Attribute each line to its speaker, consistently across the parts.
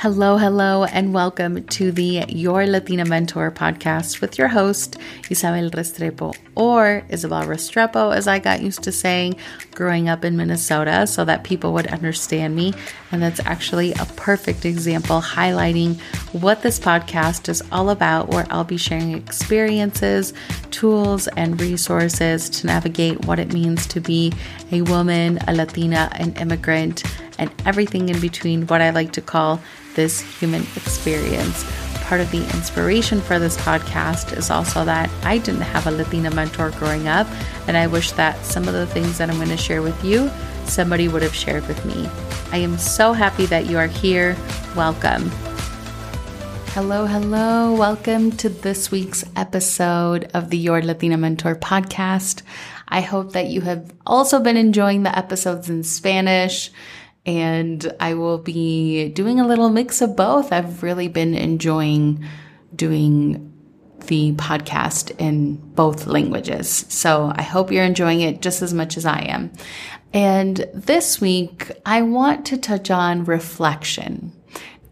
Speaker 1: Hello, hello, and welcome to the Your Latina Mentor podcast with your host, Isabel Restrepo, or Isabel Restrepo, as I got used to saying growing up in Minnesota so that people would understand me. And that's actually a perfect example highlighting what this podcast is all about, where I'll be sharing experiences, tools, and resources to navigate what it means to be a woman, a Latina, an immigrant, and everything in between, what I like to call this human experience. Part of the inspiration for this podcast is also that I didn't have a Latina mentor growing up, and I wish that some of the things that I'm going to share with you, somebody would have shared with me. I am so happy that you are here. Welcome. Hello, hello. Welcome to this week's episode of the Your Latina Mentor podcast. I hope that you have also been enjoying the episodes in Spanish and I will be doing a little mix of both. I've really been enjoying doing the podcast in both languages. So I hope you're enjoying it just as much as I am. And this week, I want to touch on reflection.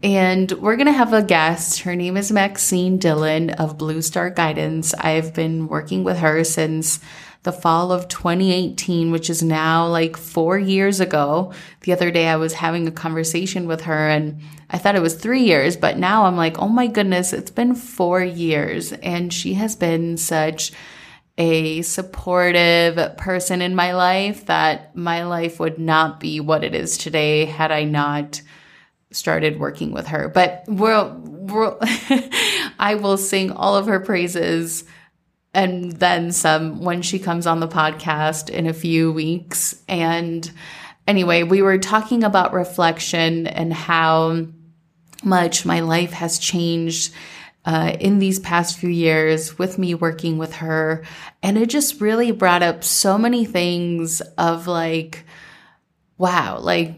Speaker 1: And we're going to have a guest. Her name is Maxine Dillon of Bluestar Guidance. I've been working with her since the fall of 2018, which is now like four years ago. The other day I was having a conversation with her and I thought it was three years, but now I'm like, oh my goodness, it's been four years. And she has been such a supportive person in my life that my life would not be what it is today had I not started working with her. But we'll, we'll I will sing all of her praises and then some when she comes on the podcast in a few weeks. And anyway, we were talking about reflection and how much my life has changed uh, in these past few years with me working with her. And it just really brought up so many things of like, wow, like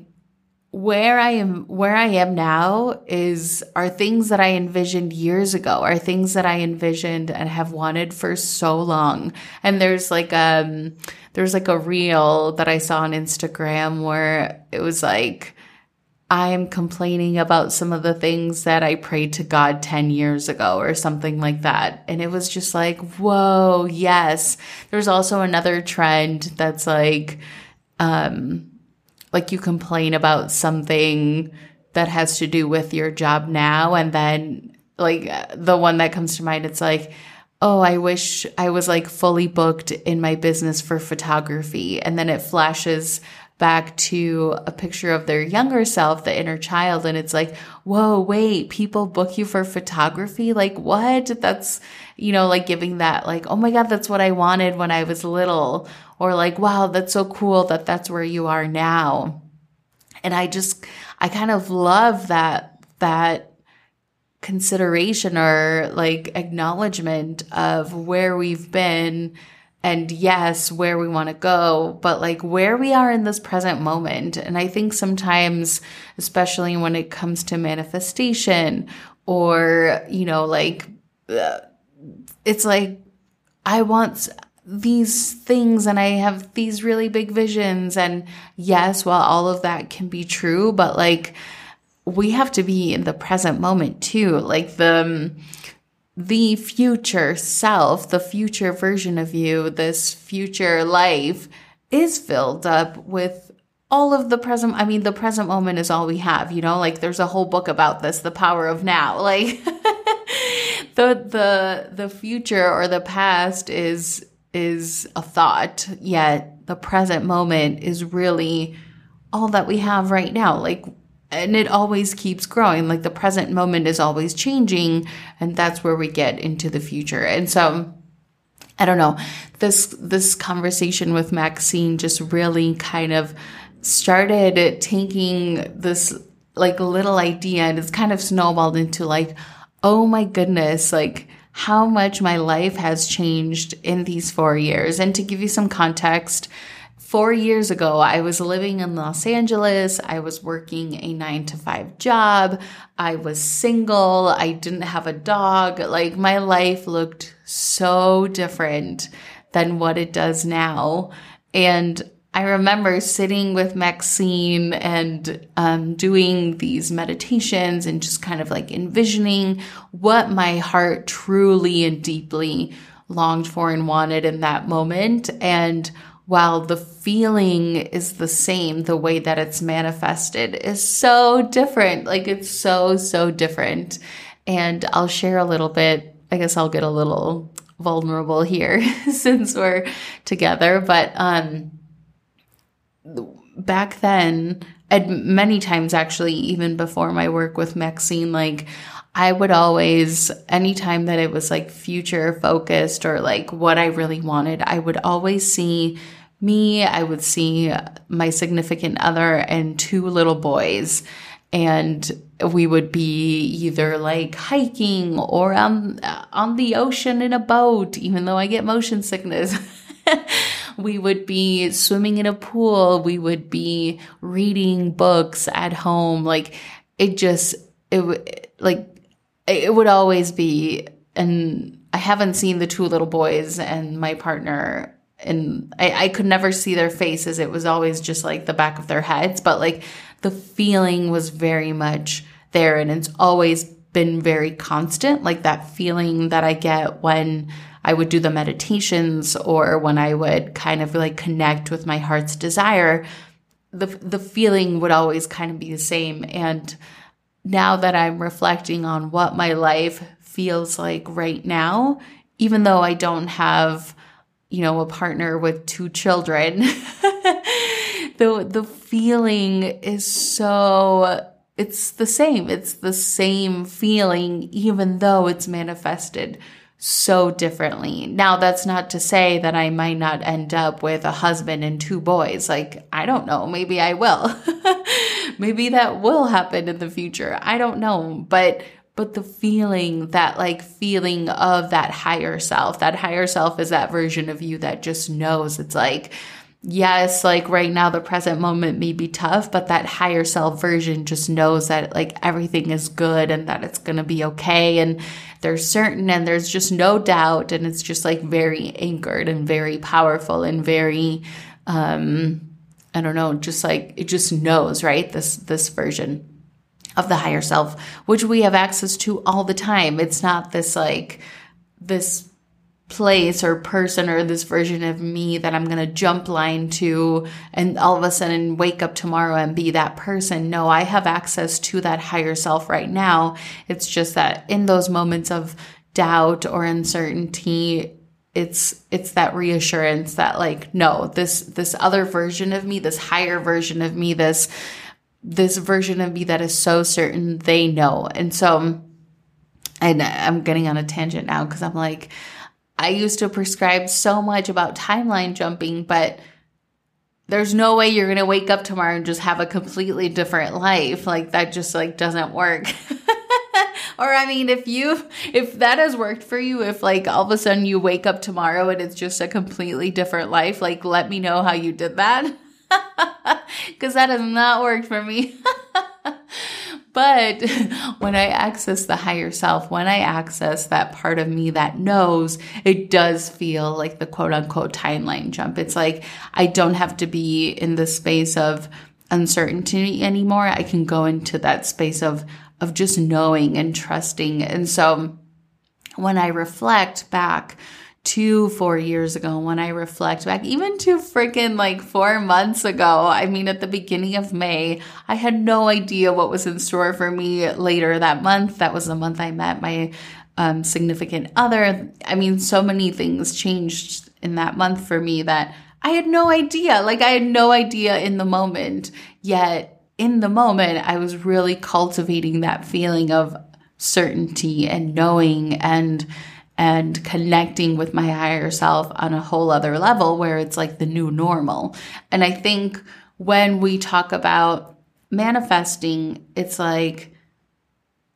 Speaker 1: where I am where I am now is are things that I envisioned years ago, are things that I envisioned and have wanted for so long. And there's like um there's like a reel that I saw on Instagram where it was like I'm complaining about some of the things that I prayed to God 10 years ago or something like that. And it was just like, whoa, yes. There's also another trend that's like, um, like you complain about something that has to do with your job now and then like the one that comes to mind it's like oh i wish i was like fully booked in my business for photography. And then it flashes back to a picture of their younger self the inner child and it's like whoa wait people book you for photography? Like what? That's you know like giving that like oh my god that's what i wanted when i was little or like, wow, that's so cool that that's where you are now. And I just, I kind of love that, that consideration or like acknowledgement of where we've been and yes, where we want to go, but like where we are in this present moment. And I think sometimes, especially when it comes to manifestation or, you know, like, uh, it's like, I want, these things and I have these really big visions. And yes, while all of that can be true, but like we have to be in the present moment too. Like the, um, the future self, the future version of you, this future life is filled up with all of the present i mean the present moment is all we have you know like there's a whole book about this the power of now like the the the future or the past is is a thought, yet the present moment is really all that we have right now. Like, and it always keeps growing. Like the present moment is always changing, and that's where we get into the future. And so, I don't know. This this conversation with Maxine just really kind of started taking this like little idea and it's kind of snowballed into like, oh my goodness, like how much my life has changed in these four years. And to give you some context, four years ago, I was living in Los Angeles. I was working a nine to five job. I was single. I didn't have a dog. Like my life looked so different than what it does now. And I remember sitting with Maxine and um, doing these meditations and just kind of like envisioning what my heart truly and deeply longed for and wanted in that moment. And while the feeling is the same, the way that it's manifested is so different. Like it's so, so different. And I'll share a little bit. I guess I'll get a little vulnerable here since we're together. But, um, back then, and many times actually, even before my work with Maxine, like I would always, anytime that it was like future focused or like what I really wanted, I would always see me, I would see my significant other and two little boys. And we would be either like hiking or on, on the ocean in a boat, even though I get motion sickness. we would be swimming in a pool. We would be reading books at home. Like it just, it like, it would always be, and I haven't seen the two little boys and my partner and I, I could never see their faces. It was always just like the back of their heads, but like the feeling was very much there and it's always been very constant. Like that feeling that I get when I would do the meditations or when I would kind of like connect with my heart's desire, the the feeling would always kind of be the same. And now that I'm reflecting on what my life feels like right now, even though I don't have, you know, a partner with two children, the the feeling is so it's the same. It's the same feeling even though it's manifested so differently. Now, that's not to say that I might not end up with a husband and two boys. Like, I don't know. Maybe I will. maybe that will happen in the future. I don't know. But, but the feeling, that like feeling of that higher self, that higher self is that version of you that just knows it's like, yes, like right now, the present moment may be tough, but that higher self version just knows that like everything is good and that it's going to be okay. And there's certain and there's just no doubt. And it's just like very anchored and very powerful and very, um, I don't know, just like it just knows, right? This, this version of the higher self, which we have access to all the time. It's not this like, this place or person or this version of me that I'm going to jump line to and all of a sudden wake up tomorrow and be that person. No, I have access to that higher self right now. It's just that in those moments of doubt or uncertainty, it's it's that reassurance that like no, this this other version of me, this higher version of me, this this version of me that is so certain they know. And so and I'm getting on a tangent now because I'm like I used to prescribe so much about timeline jumping, but there's no way you're going to wake up tomorrow and just have a completely different life. Like that just like doesn't work. or I mean, if you if that has worked for you, if like all of a sudden you wake up tomorrow and it's just a completely different life, like let me know how you did that. Cuz that has not worked for me. But when I access the higher self, when I access that part of me that knows, it does feel like the quote unquote timeline jump. It's like I don't have to be in the space of uncertainty anymore. I can go into that space of of just knowing and trusting. And so when I reflect back two, four years ago when I reflect back, even to freaking like four months ago. I mean, at the beginning of May, I had no idea what was in store for me later that month. That was the month I met my um, significant other. I mean, so many things changed in that month for me that I had no idea. Like, I had no idea in the moment. Yet, in the moment, I was really cultivating that feeling of certainty and knowing and and connecting with my higher self on a whole other level where it's like the new normal. And I think when we talk about manifesting, it's like,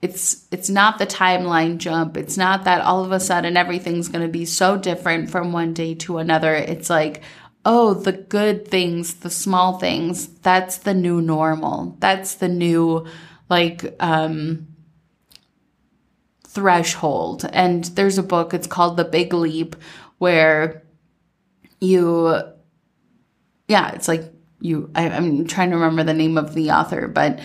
Speaker 1: it's it's not the timeline jump. It's not that all of a sudden everything's going to be so different from one day to another. It's like oh the good things the small things that's the new normal. That's the new like um threshold. And there's a book, it's called The Big Leap, where you yeah, it's like you, I, I'm trying to remember the name of the author, but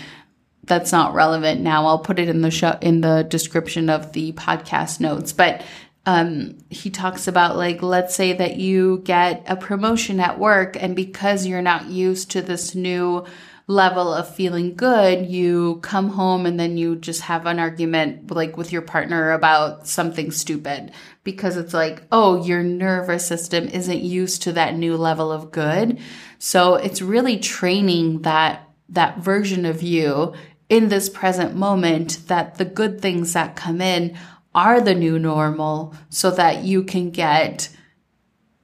Speaker 1: that's not relevant now. I'll put it in the show, in the description of the podcast notes. But um, he talks about like, let's say that you get a promotion at work, and because you're not used to this new level of feeling good, you come home and then you just have an argument like with your partner about something stupid because it's like, oh, your nervous system isn't used to that new level of good. So it's really training that that version of you in this present moment that the good things that come in are the new normal so that you can get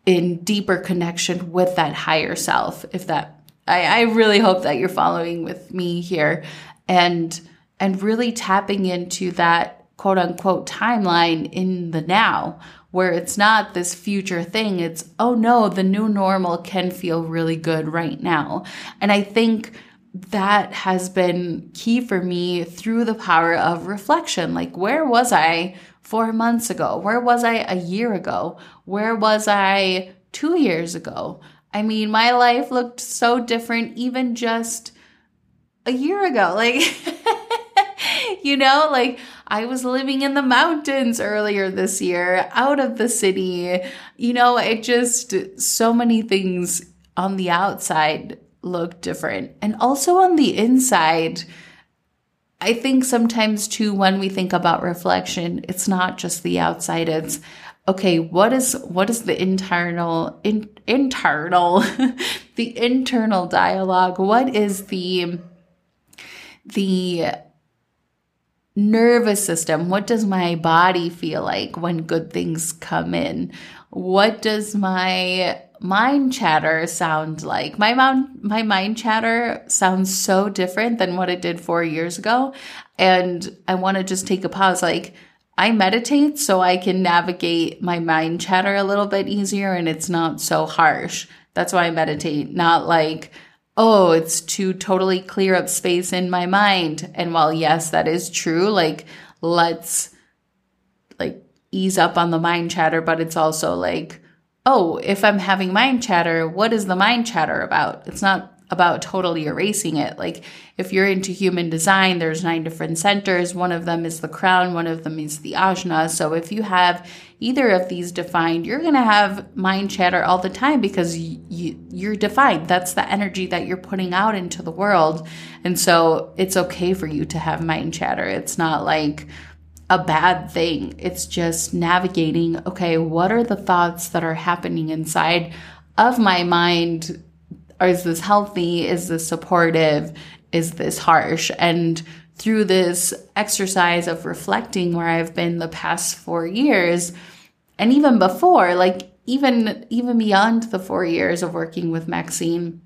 Speaker 1: in deeper connection with that higher self if that I, I really hope that you're following with me here and and really tapping into that quote unquote timeline in the now where it's not this future thing it's oh no the new normal can feel really good right now and i think that has been key for me through the power of reflection. Like, where was I four months ago? Where was I a year ago? Where was I two years ago? I mean, my life looked so different even just a year ago. Like, you know, like I was living in the mountains earlier this year, out of the city. You know, it just so many things on the outside look different. And also on the inside, I think sometimes too, when we think about reflection, it's not just the outside, it's okay, what is what is the internal in, internal the internal dialogue? What is the the nervous system? What does my body feel like when good things come in? What does my mind chatter sound like? My mind, my mind chatter sounds so different than what it did four years ago. And I want to just take a pause. Like, I meditate so I can navigate my mind chatter a little bit easier and it's not so harsh. That's why I meditate, not like, oh, it's to totally clear up space in my mind. And while yes, that is true, like, let's like ease up on the mind chatter, but it's also like, oh, if I'm having mind chatter, what is the mind chatter about? It's not about totally erasing it. Like if you're into human design, there's nine different centers. One of them is the crown, one of them is the ajna. So if you have either of these defined, you're going to have mind chatter all the time because you, you're defined. That's the energy that you're putting out into the world. And so it's okay for you to have mind chatter. It's not like, a bad thing. It's just navigating, okay, what are the thoughts that are happening inside of my mind? Is this healthy? Is this supportive? Is this harsh? And through this exercise of reflecting where I've been the past four years, and even before, like even even beyond the four years of working with Maxine,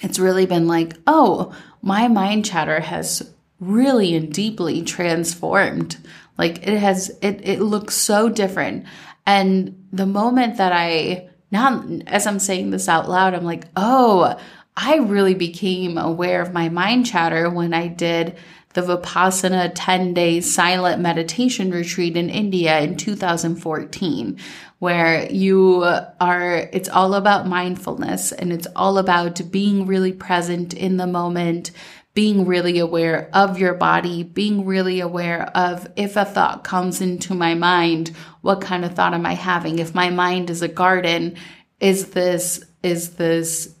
Speaker 1: it's really been like, oh, my mind chatter has really and deeply transformed. Like it has, it, it looks so different. And the moment that I, now as I'm saying this out loud, I'm like, oh, I really became aware of my mind chatter when I did the Vipassana 10 day silent meditation retreat in India in 2014, where you are, it's all about mindfulness and it's all about being really present in the moment, being really aware of your body, being really aware of if a thought comes into my mind, what kind of thought am I having? If my mind is a garden, is this, is this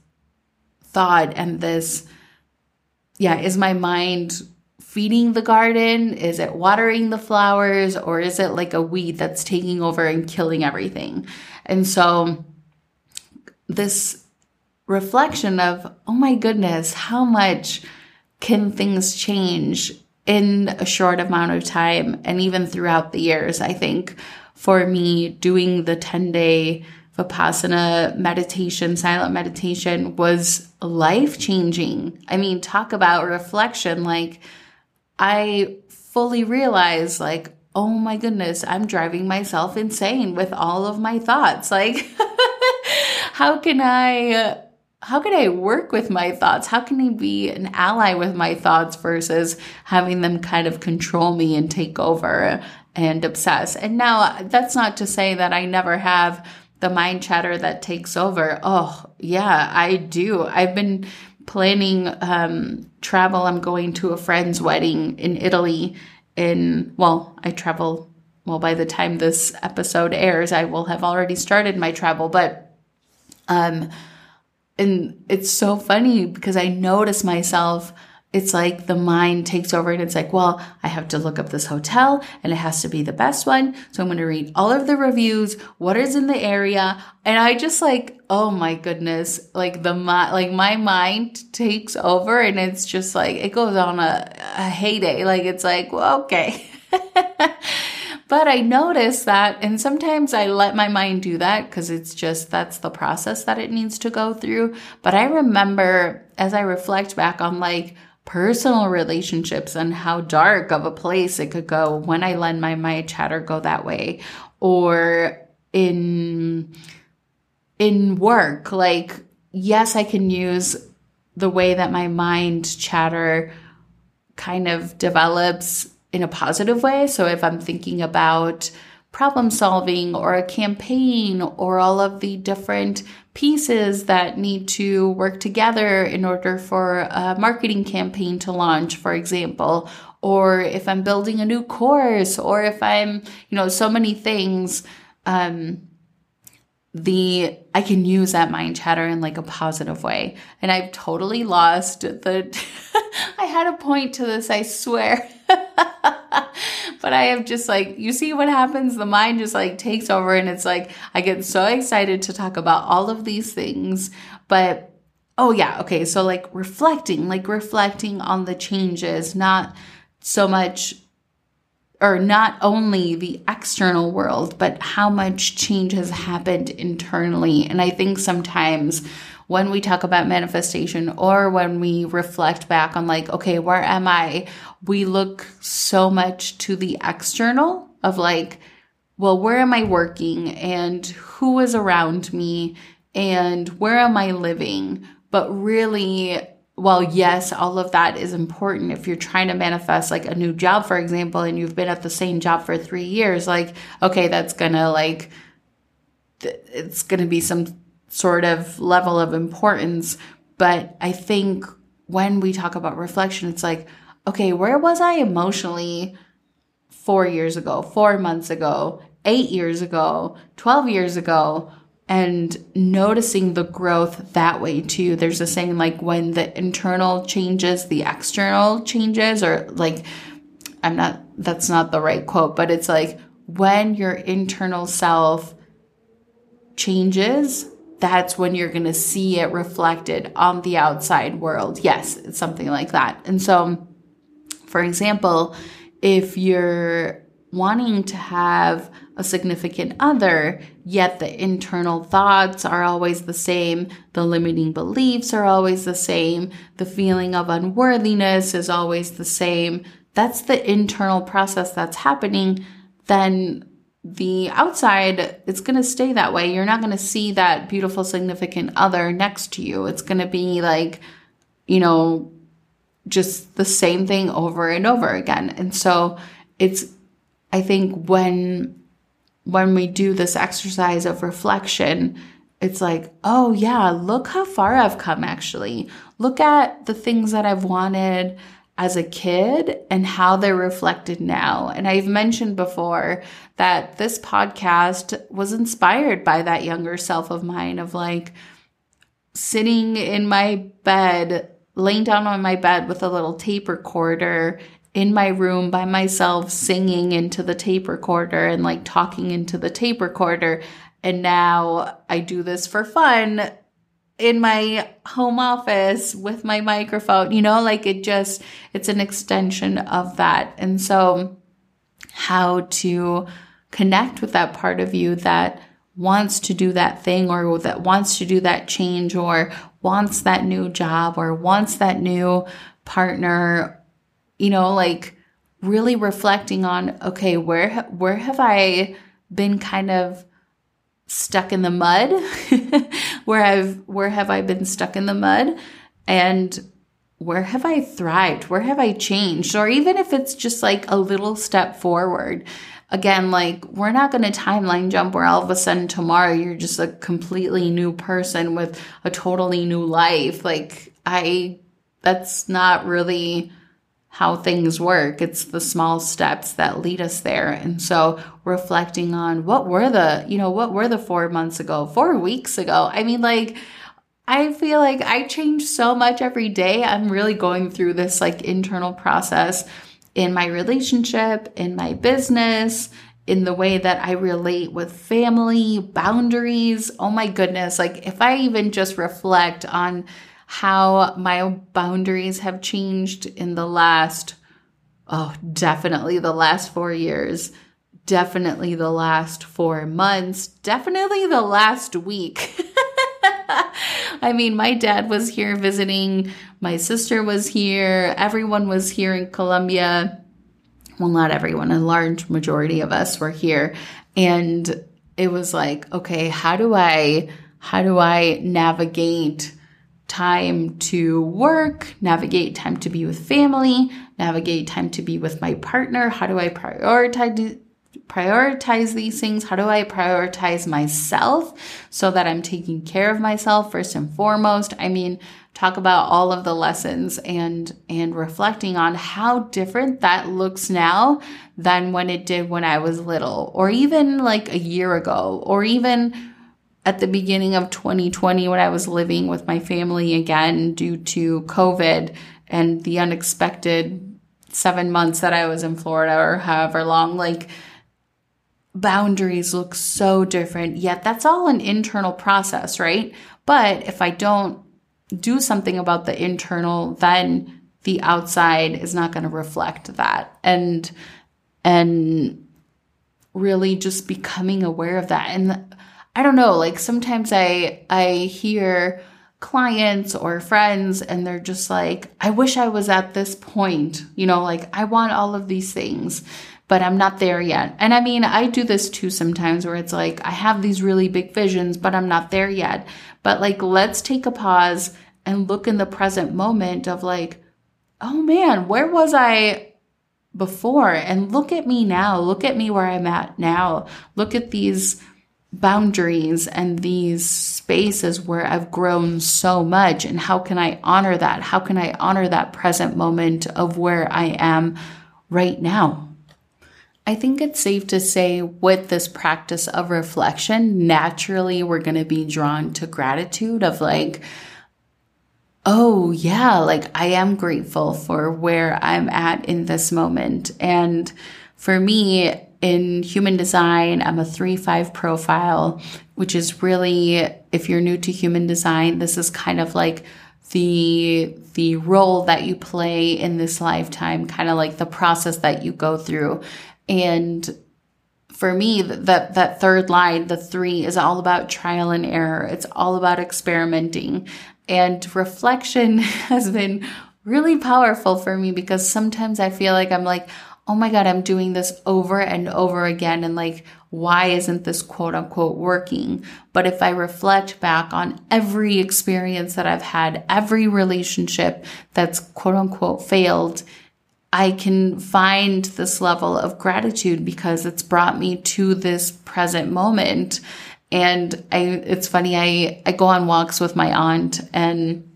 Speaker 1: thought and this, yeah, is my mind feeding the garden? Is it watering the flowers? Or is it like a weed that's taking over and killing everything? And so this reflection of, oh my goodness, how much can things change in a short amount of time and even throughout the years. I think for me, doing the 10 day Vipassana meditation, silent meditation was life changing. I mean, talk about reflection. Like, I fully realized, like, oh my goodness, I'm driving myself insane with all of my thoughts. Like, how can I how can I work with my thoughts? How can I be an ally with my thoughts versus having them kind of control me and take over and obsess? And now that's not to say that I never have the mind chatter that takes over. Oh, yeah, I do. I've been planning um, travel. I'm going to a friend's wedding in Italy. In well, I travel. Well, by the time this episode airs, I will have already started my travel. But um, and it's so funny because I notice myself it's like the mind takes over and it's like, well, I have to look up this hotel and it has to be the best one. So I'm going to read all of the reviews, what is in the area. And I just like, oh my goodness, like the, like my mind takes over and it's just like, it goes on a, a heyday. Like it's like, well, okay. But I notice that, and sometimes I let my mind do that because it's just that's the process that it needs to go through. But I remember as I reflect back on like personal relationships and how dark of a place it could go when I let my mind chatter go that way, or in in work, like yes, I can use the way that my mind chatter kind of develops in a positive way. So if I'm thinking about problem solving or a campaign or all of the different pieces that need to work together in order for a marketing campaign to launch, for example, or if I'm building a new course or if I'm, you know, so many things, um, the I can use that mind chatter in like a positive way. And I've totally lost the I had a point to this, I swear. but I have just like, you see what happens? The mind just like takes over and it's like, I get so excited to talk about all of these things. But oh, yeah, okay. So like reflecting, like reflecting on the changes, not so much or not only the external world, but how much change has happened internally. And I think sometimes when we talk about manifestation or when we reflect back on, like, okay, where am I? We look so much to the external of like, well, where am I working and who is around me and where am I living? But really, well, yes, all of that is important. If you're trying to manifest like a new job, for example, and you've been at the same job for three years, like, okay, that's gonna like, it's gonna be some sort of level of importance. But I think when we talk about reflection, it's like, okay, where was I emotionally four years ago, four months ago, eight years ago, 12 years ago? And noticing the growth that way too. There's a saying like when the internal changes, the external changes, or like, I'm not, that's not the right quote, but it's like when your internal self changes, that's when you're going to see it reflected on the outside world. Yes, it's something like that. And so, for example, if you're wanting to have a significant other, yet the internal thoughts are always the same, the limiting beliefs are always the same, the feeling of unworthiness is always the same, that's the internal process that's happening, then the outside, it's going to stay that way. You're not going to see that beautiful, significant other next to you. It's going to be like, you know, just the same thing over and over again. And so it's, I think when, when we do this exercise of reflection, it's like, oh yeah, look how far I've come actually. Look at the things that I've wanted as a kid and how they're reflected now. And I've mentioned before that this podcast was inspired by that younger self of mine of like sitting in my bed, laying down on my bed with a little tape recorder in my room by myself, singing into the tape recorder and like talking into the tape recorder. And now I do this for fun in my home office with my microphone, you know, like it just, it's an extension of that. And so, how to connect with that part of you that wants to do that thing or that wants to do that change or wants that new job or wants that new partner, you know, like really reflecting on, okay, where, where have I been kind of stuck in the mud where I've where have I been stuck in the mud and where have I thrived? Where have I changed? Or even if it's just like a little step forward. Again, like we're not going to timeline jump where all of a sudden tomorrow you're just a completely new person with a totally new life. Like I, that's not really how things work. It's the small steps that lead us there. And so reflecting on what were the, you know, what were the four months ago, four weeks ago? I mean, like, I feel like I change so much every day. I'm really going through this like internal process in my relationship, in my business, in the way that I relate with family, boundaries. Oh my goodness. Like if I even just reflect on how my boundaries have changed in the last, oh, definitely the last four years, definitely the last four months, definitely the last week. I mean, my dad was here visiting, my sister was here, everyone was here in Colombia. Well, not everyone, a large majority of us were here. And it was like, okay, how do I how do I navigate time to work, navigate time to be with family, navigate time to be with my partner? How do I prioritize prioritize these things? How do I prioritize myself so that I'm taking care of myself first and foremost? I mean, talk about all of the lessons and and reflecting on how different that looks now than when it did when I was little or even like a year ago or even at the beginning of 2020 when I was living with my family again due to COVID and the unexpected 7 months that I was in Florida or however long like boundaries look so different, yet that's all an internal process, right? But if I don't do something about the internal, then the outside is not going to reflect that. And, and really just becoming aware of that. And I don't know, like sometimes I, I hear, clients or friends and they're just like, I wish I was at this point, you know, like I want all of these things but I'm not there yet. And I mean, I do this too sometimes where it's like, I have these really big visions, but I'm not there yet. But like, let's take a pause and look in the present moment of like, oh man, where was I before? And look at me now. Look at me where I'm at now. Look at these boundaries and these spaces where I've grown so much. And how can I honor that? How can I honor that present moment of where I am right now? I think it's safe to say with this practice of reflection, naturally we're going to be drawn to gratitude of like, oh yeah, like I am grateful for where I'm at in this moment. And for me, in human design, I'm a 3 5 profile, which is really, if you're new to human design, this is kind of like the the role that you play in this lifetime kind of like the process that you go through and for me, that, that third line, the three is all about trial and error. It's all about experimenting and reflection has been really powerful for me because sometimes I feel like I'm like, oh my God, I'm doing this over and over again. And like, why isn't this quote unquote working? But if I reflect back on every experience that I've had, every relationship that's quote unquote failed, I can find this level of gratitude because it's brought me to this present moment. And I, it's funny, I, I go on walks with my aunt and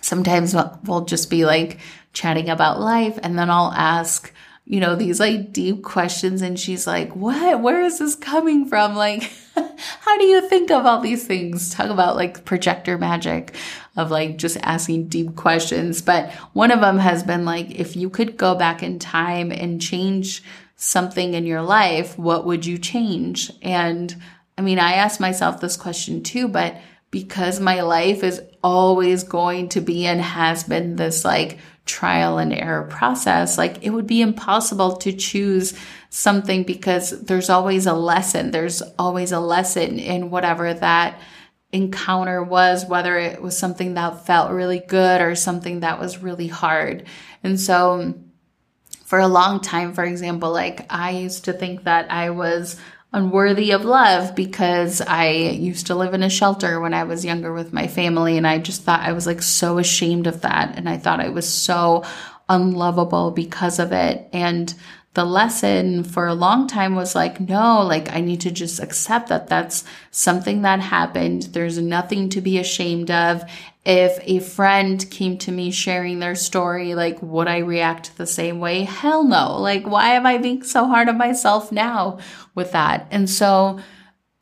Speaker 1: sometimes we'll just be like chatting about life and then I'll ask, you know, these like deep questions. And she's like, what? Where is this coming from? Like, how do you think of all these things? Talk about like projector magic of like just asking deep questions. But one of them has been like, if you could go back in time and change something in your life, what would you change? And I mean, I asked myself this question too, but because my life is always going to be and has been this like trial and error process, like it would be impossible to choose something because there's always a lesson. There's always a lesson in whatever that encounter was, whether it was something that felt really good or something that was really hard. And so for a long time, for example, like I used to think that I was unworthy of love because I used to live in a shelter when I was younger with my family. And I just thought I was like so ashamed of that. And I thought I was so unlovable because of it. And the lesson for a long time was like, no, like I need to just accept that that's something that happened. There's nothing to be ashamed of. If a friend came to me sharing their story, like, would I react the same way? Hell no. Like, why am I being so hard on myself now with that? And so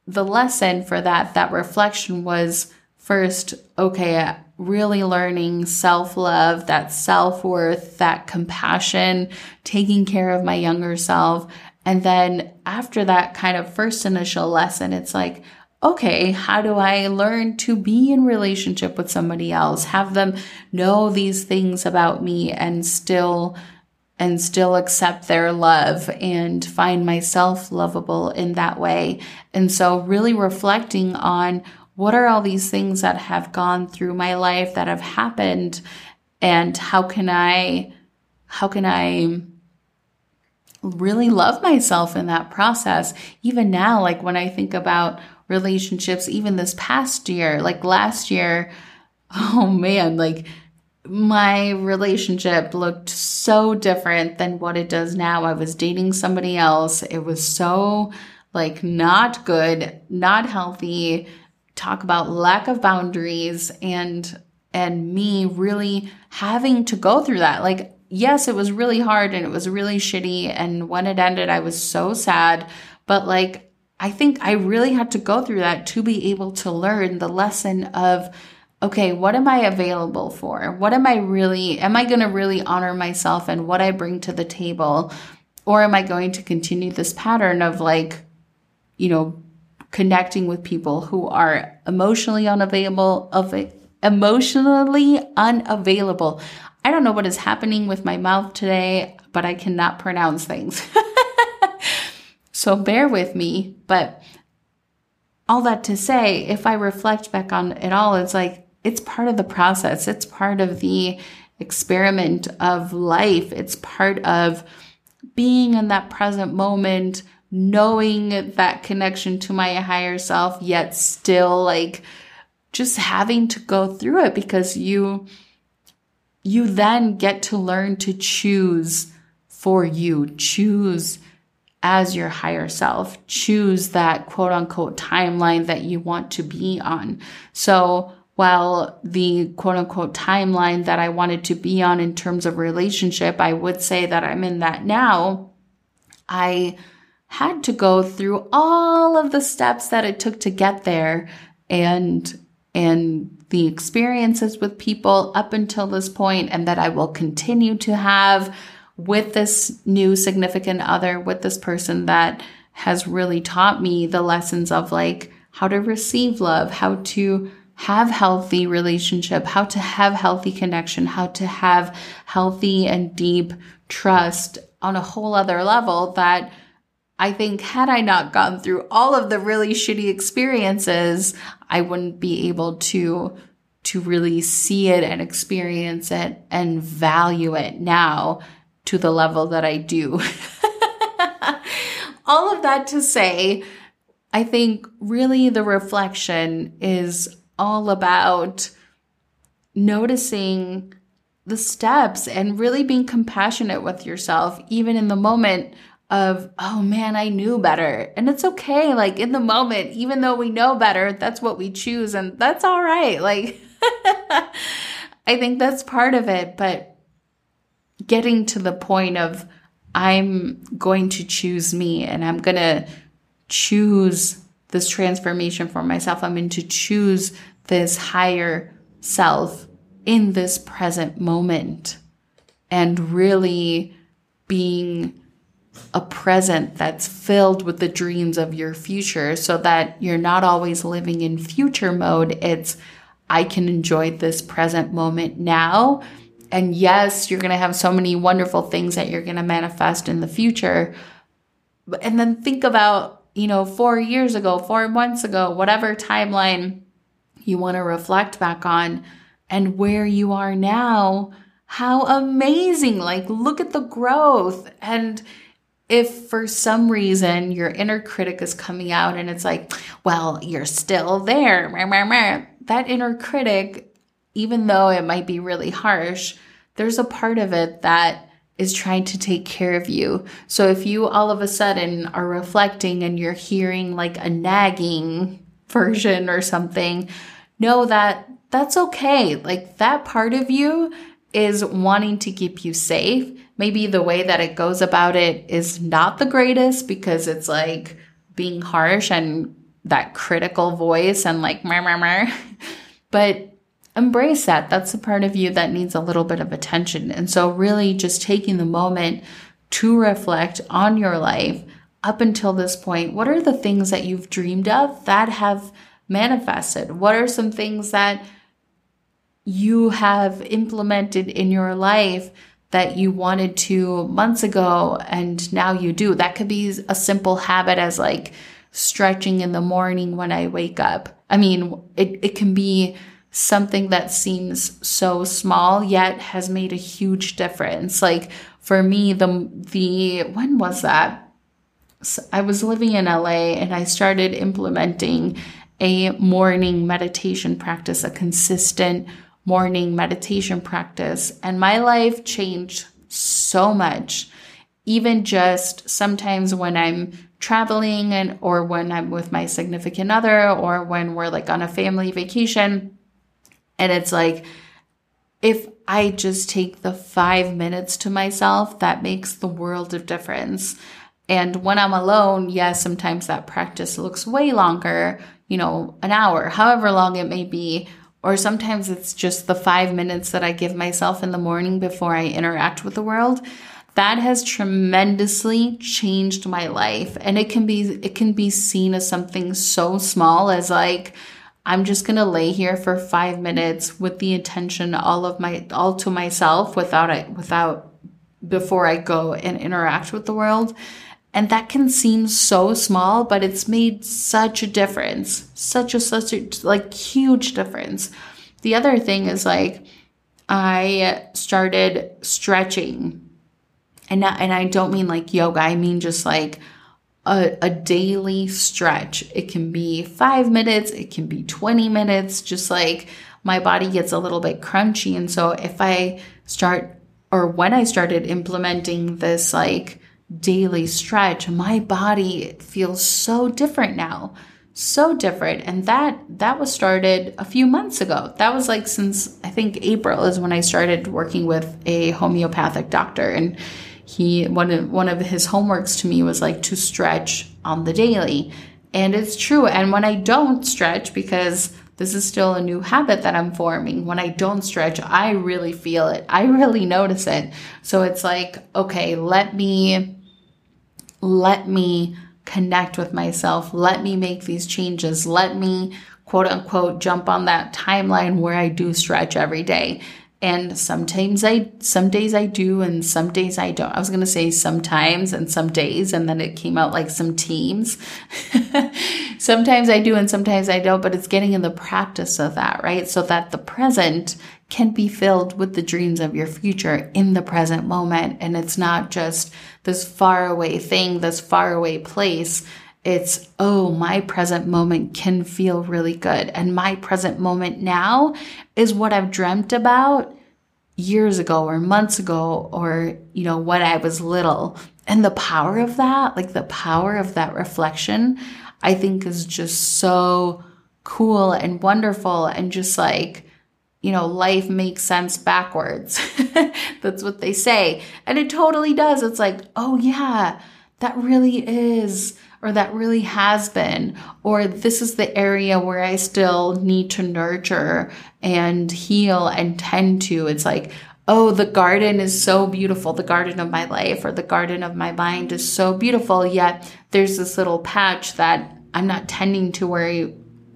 Speaker 1: the lesson for that, that reflection was first, okay, really learning self love, that self worth, that compassion, taking care of my younger self. And then after that kind of first initial lesson, it's like, okay, how do I learn to be in relationship with somebody else? Have them know these things about me and still and still accept their love and find myself lovable in that way. And so really reflecting on what are all these things that have gone through my life that have happened and how can I how can I really love myself in that process even now like when I think about relationships even this past year like last year oh man like my relationship looked so different than what it does now. I was dating somebody else. It was so like not good, not healthy talk about lack of boundaries and and me really having to go through that. Like yes, it was really hard and it was really shitty and when it ended I was so sad, but like I think I really had to go through that to be able to learn the lesson of okay, what am I available for? What am I really, am I going to really honor myself and what I bring to the table? Or am I going to continue this pattern of like, you know, connecting with people who are emotionally unavailable of emotionally unavailable. I don't know what is happening with my mouth today, but I cannot pronounce things. so bear with me, but all that to say, if I reflect back on it all, it's like it's part of the process. It's part of the experiment of life. It's part of being in that present moment, knowing that connection to my higher self, yet still like just having to go through it because you, you then get to learn to choose for you, choose as your higher self, choose that quote unquote timeline that you want to be on. So while the quote unquote timeline that I wanted to be on in terms of relationship, I would say that I'm in that now. I had to go through all of the steps that it took to get there and and the experiences with people up until this point and that I will continue to have with this new significant other with this person that has really taught me the lessons of like how to receive love, how to have healthy relationship, how to have healthy connection, how to have healthy and deep trust on a whole other level that I think had I not gone through all of the really shitty experiences, I wouldn't be able to to really see it and experience it and value it now to the level that I do. all of that to say, I think really the reflection is all about noticing the steps and really being compassionate with yourself, even in the moment of, oh man, I knew better. And it's okay. Like in the moment, even though we know better, that's what we choose and that's all right. Like, I think that's part of it. But getting to the point of, I'm going to choose me and I'm going to choose this transformation for myself. I'm going to choose this higher self in this present moment and really being a present that's filled with the dreams of your future so that you're not always living in future mode. It's, I can enjoy this present moment now. And yes, you're going to have so many wonderful things that you're going to manifest in the future. And then think about, you know, four years ago, four months ago, whatever timeline you want to reflect back on and where you are now. How amazing. Like, look at the growth and if for some reason your inner critic is coming out and it's like, well, you're still there, that inner critic, even though it might be really harsh, there's a part of it that is trying to take care of you. So if you all of a sudden are reflecting and you're hearing like a nagging version or something, know that that's okay. Like that part of you is wanting to keep you safe. Maybe the way that it goes about it is not the greatest because it's like being harsh and that critical voice and like, meh. but embrace that. That's the part of you that needs a little bit of attention. And so, really, just taking the moment to reflect on your life up until this point. What are the things that you've dreamed of that have manifested? What are some things that you have implemented in your life that you wanted to months ago and now you do? That could be a simple habit as like stretching in the morning when I wake up. I mean, it, it can be something that seems so small yet has made a huge difference. Like for me, the the when was that? So I was living in LA and I started implementing a morning meditation practice, a consistent morning meditation practice, and my life changed so much. Even just sometimes when I'm traveling and or when I'm with my significant other or when we're like on a family vacation, and it's like, if I just take the five minutes to myself, that makes the world of difference. And when I'm alone, yes, sometimes that practice looks way longer, you know, an hour, however long it may be. Or sometimes it's just the five minutes that I give myself in the morning before I interact with the world. That has tremendously changed my life. And it can be, it can be seen as something so small as like, I'm just to lay here for 5 minutes with the intention all of my all to myself without it without before I go and interact with the world. And that can seem so small, but it's made such a difference. Such a such a like huge difference. The other thing is like I started stretching. And not, and I don't mean like yoga. I mean just like a, a daily stretch. It can be five minutes, it can be 20 minutes, just like my body gets a little bit crunchy. And so if I start, or when I started implementing this like daily stretch, my body feels so different now. So different. And that that was started a few months ago. That was like since I think April is when I started working with a homeopathic doctor. And he one of one of his homeworks to me was like to stretch on the daily and it's true and when i don't stretch because this is still a new habit that i'm forming when i don't stretch i really feel it i really notice it so it's like okay let me let me connect with myself. Let me make these changes. Let me quote unquote jump on that timeline where i do stretch every day and sometimes I, some days I do, and some days I don't. I was to say sometimes and some days, and then it came out like some teams. sometimes I do, and sometimes I don't, but it's getting in the practice of that, right? So that the present can be filled with the dreams of your future in the present moment. And it's not just this far away thing, this far away place it's, oh, my present moment can feel really good. And my present moment now is what I've dreamt about years ago or months ago or, you know, when I was little. And the power of that, like the power of that reflection, I think is just so cool and wonderful and just like, you know, life makes sense backwards. That's what they say. And it totally does. It's like, oh yeah, that really is or that really has been, or this is the area where I still need to nurture and heal and tend to. It's like, oh, the garden is so beautiful. The garden of my life or the garden of my mind is so beautiful. Yet there's this little patch that I'm not tending to where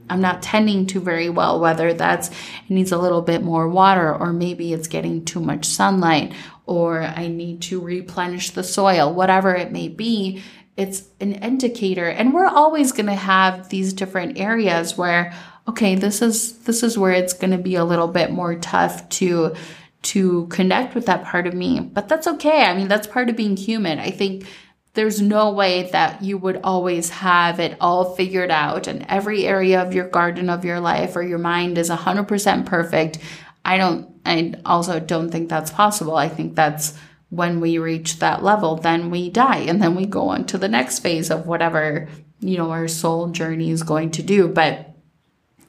Speaker 1: I'm not tending to very well, whether that's it needs a little bit more water or maybe it's getting too much sunlight or I need to replenish the soil, whatever it may be it's an indicator and we're always going to have these different areas where okay this is this is where it's going to be a little bit more tough to to connect with that part of me but that's okay i mean that's part of being human i think there's no way that you would always have it all figured out and every area of your garden of your life or your mind is 100% perfect. I don't, I also don't think that's possible. I think that's when we reach that level, then we die and then we go on to the next phase of whatever, you know, our soul journey is going to do. But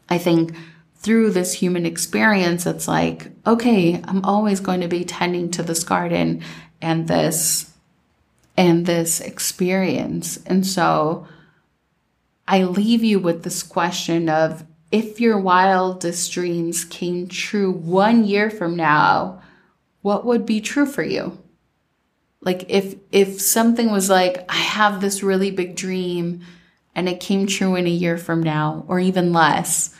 Speaker 1: I think through this human experience, it's like, okay, I'm always going to be tending to this garden and this and this experience. And so I leave you with this question of if your wildest dreams came true one year from now, what would be true for you? Like if if something was like I have this really big dream and it came true in a year from now or even less,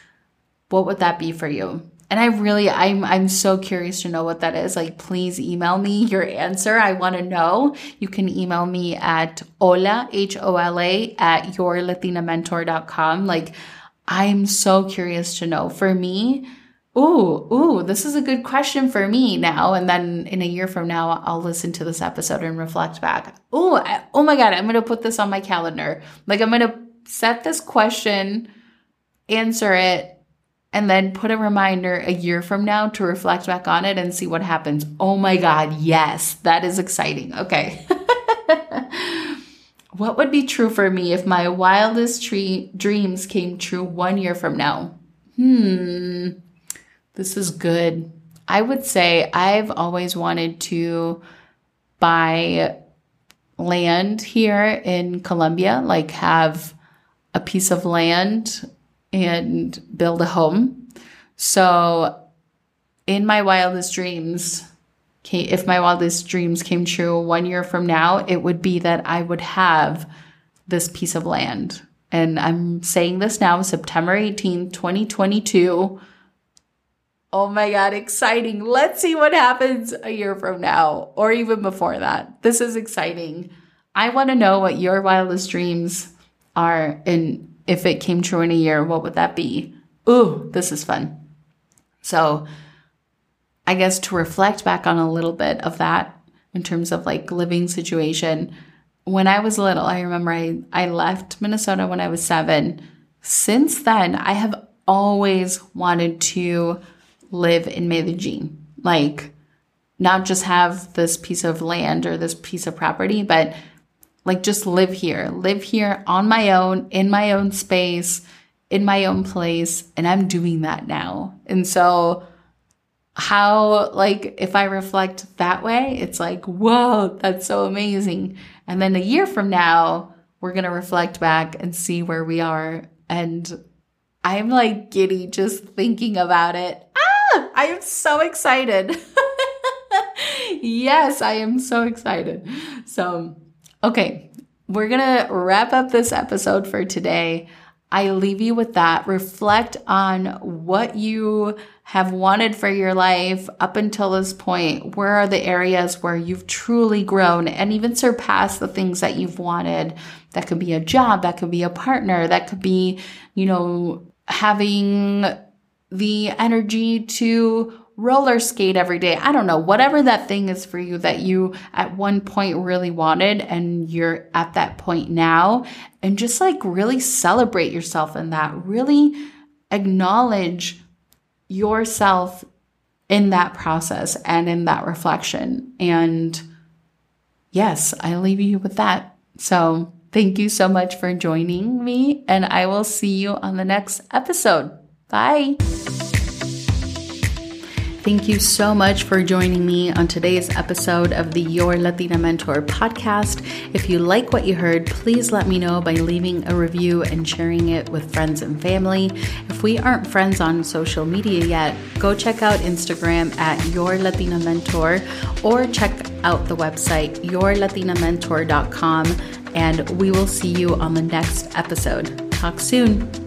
Speaker 1: what would that be for you? And I really, I'm, I'm so curious to know what that is. Like, please email me your answer. I want to know. You can email me at hola, H-O-L-A, at yourlatinamentor.com. Like, I'm so curious to know. For me, ooh, ooh, this is a good question for me now. And then in a year from now, I'll listen to this episode and reflect back. Ooh, I, oh my God, I'm going to put this on my calendar. Like, I'm going to set this question, answer it, and then put a reminder a year from now to reflect back on it and see what happens. Oh my God, yes, that is exciting. Okay. what would be true for me if my wildest tree- dreams came true one year from now? Hmm, this is good. I would say I've always wanted to buy land here in Colombia, like have a piece of land and build a home. So, in my wildest dreams, if my wildest dreams came true one year from now, it would be that I would have this piece of land. And I'm saying this now, September 18, 2022. Oh my God, exciting. Let's see what happens a year from now or even before that. This is exciting. I want to know what your wildest dreams are and if it came true in a year, what would that be? Ooh, this is fun. So, I guess to reflect back on a little bit of that in terms of like living situation, when I was little, I remember I, I left Minnesota when I was seven. Since then, I have always wanted to live in Medellin. Like, not just have this piece of land or this piece of property, but like just live here, live here on my own, in my own space, in my own place. And I'm doing that now. And so, how, like, if I reflect that way, it's like, whoa, that's so amazing. And then a year from now, we're going to reflect back and see where we are. And I'm like giddy just thinking about it. I am so excited. yes, I am so excited. So, Okay, we're gonna wrap up this episode for today. I leave you with that. Reflect on what you have wanted for your life up until this point. Where are the areas where you've truly grown and even surpassed the things that you've wanted? That could be a job, that could be a partner, that could be, you know, having the energy to roller skate every day. I don't know, whatever that thing is for you that you at one point really wanted and you're at that point now. And just like really celebrate yourself in that. Really acknowledge yourself in that process and in that reflection. And yes, I leave you with that. So thank you so much for joining me, and I will see you on the next episode. Bye. Thank you so much for joining me on today's episode of the Your Latina Mentor podcast. If you like what you heard, please let me know by leaving a review and sharing it with friends and family. If we aren't friends on social media yet, go check out Instagram at Your Latina Mentor or check out the website yourlatinamentor.com and we will see you on the next episode. Talk soon.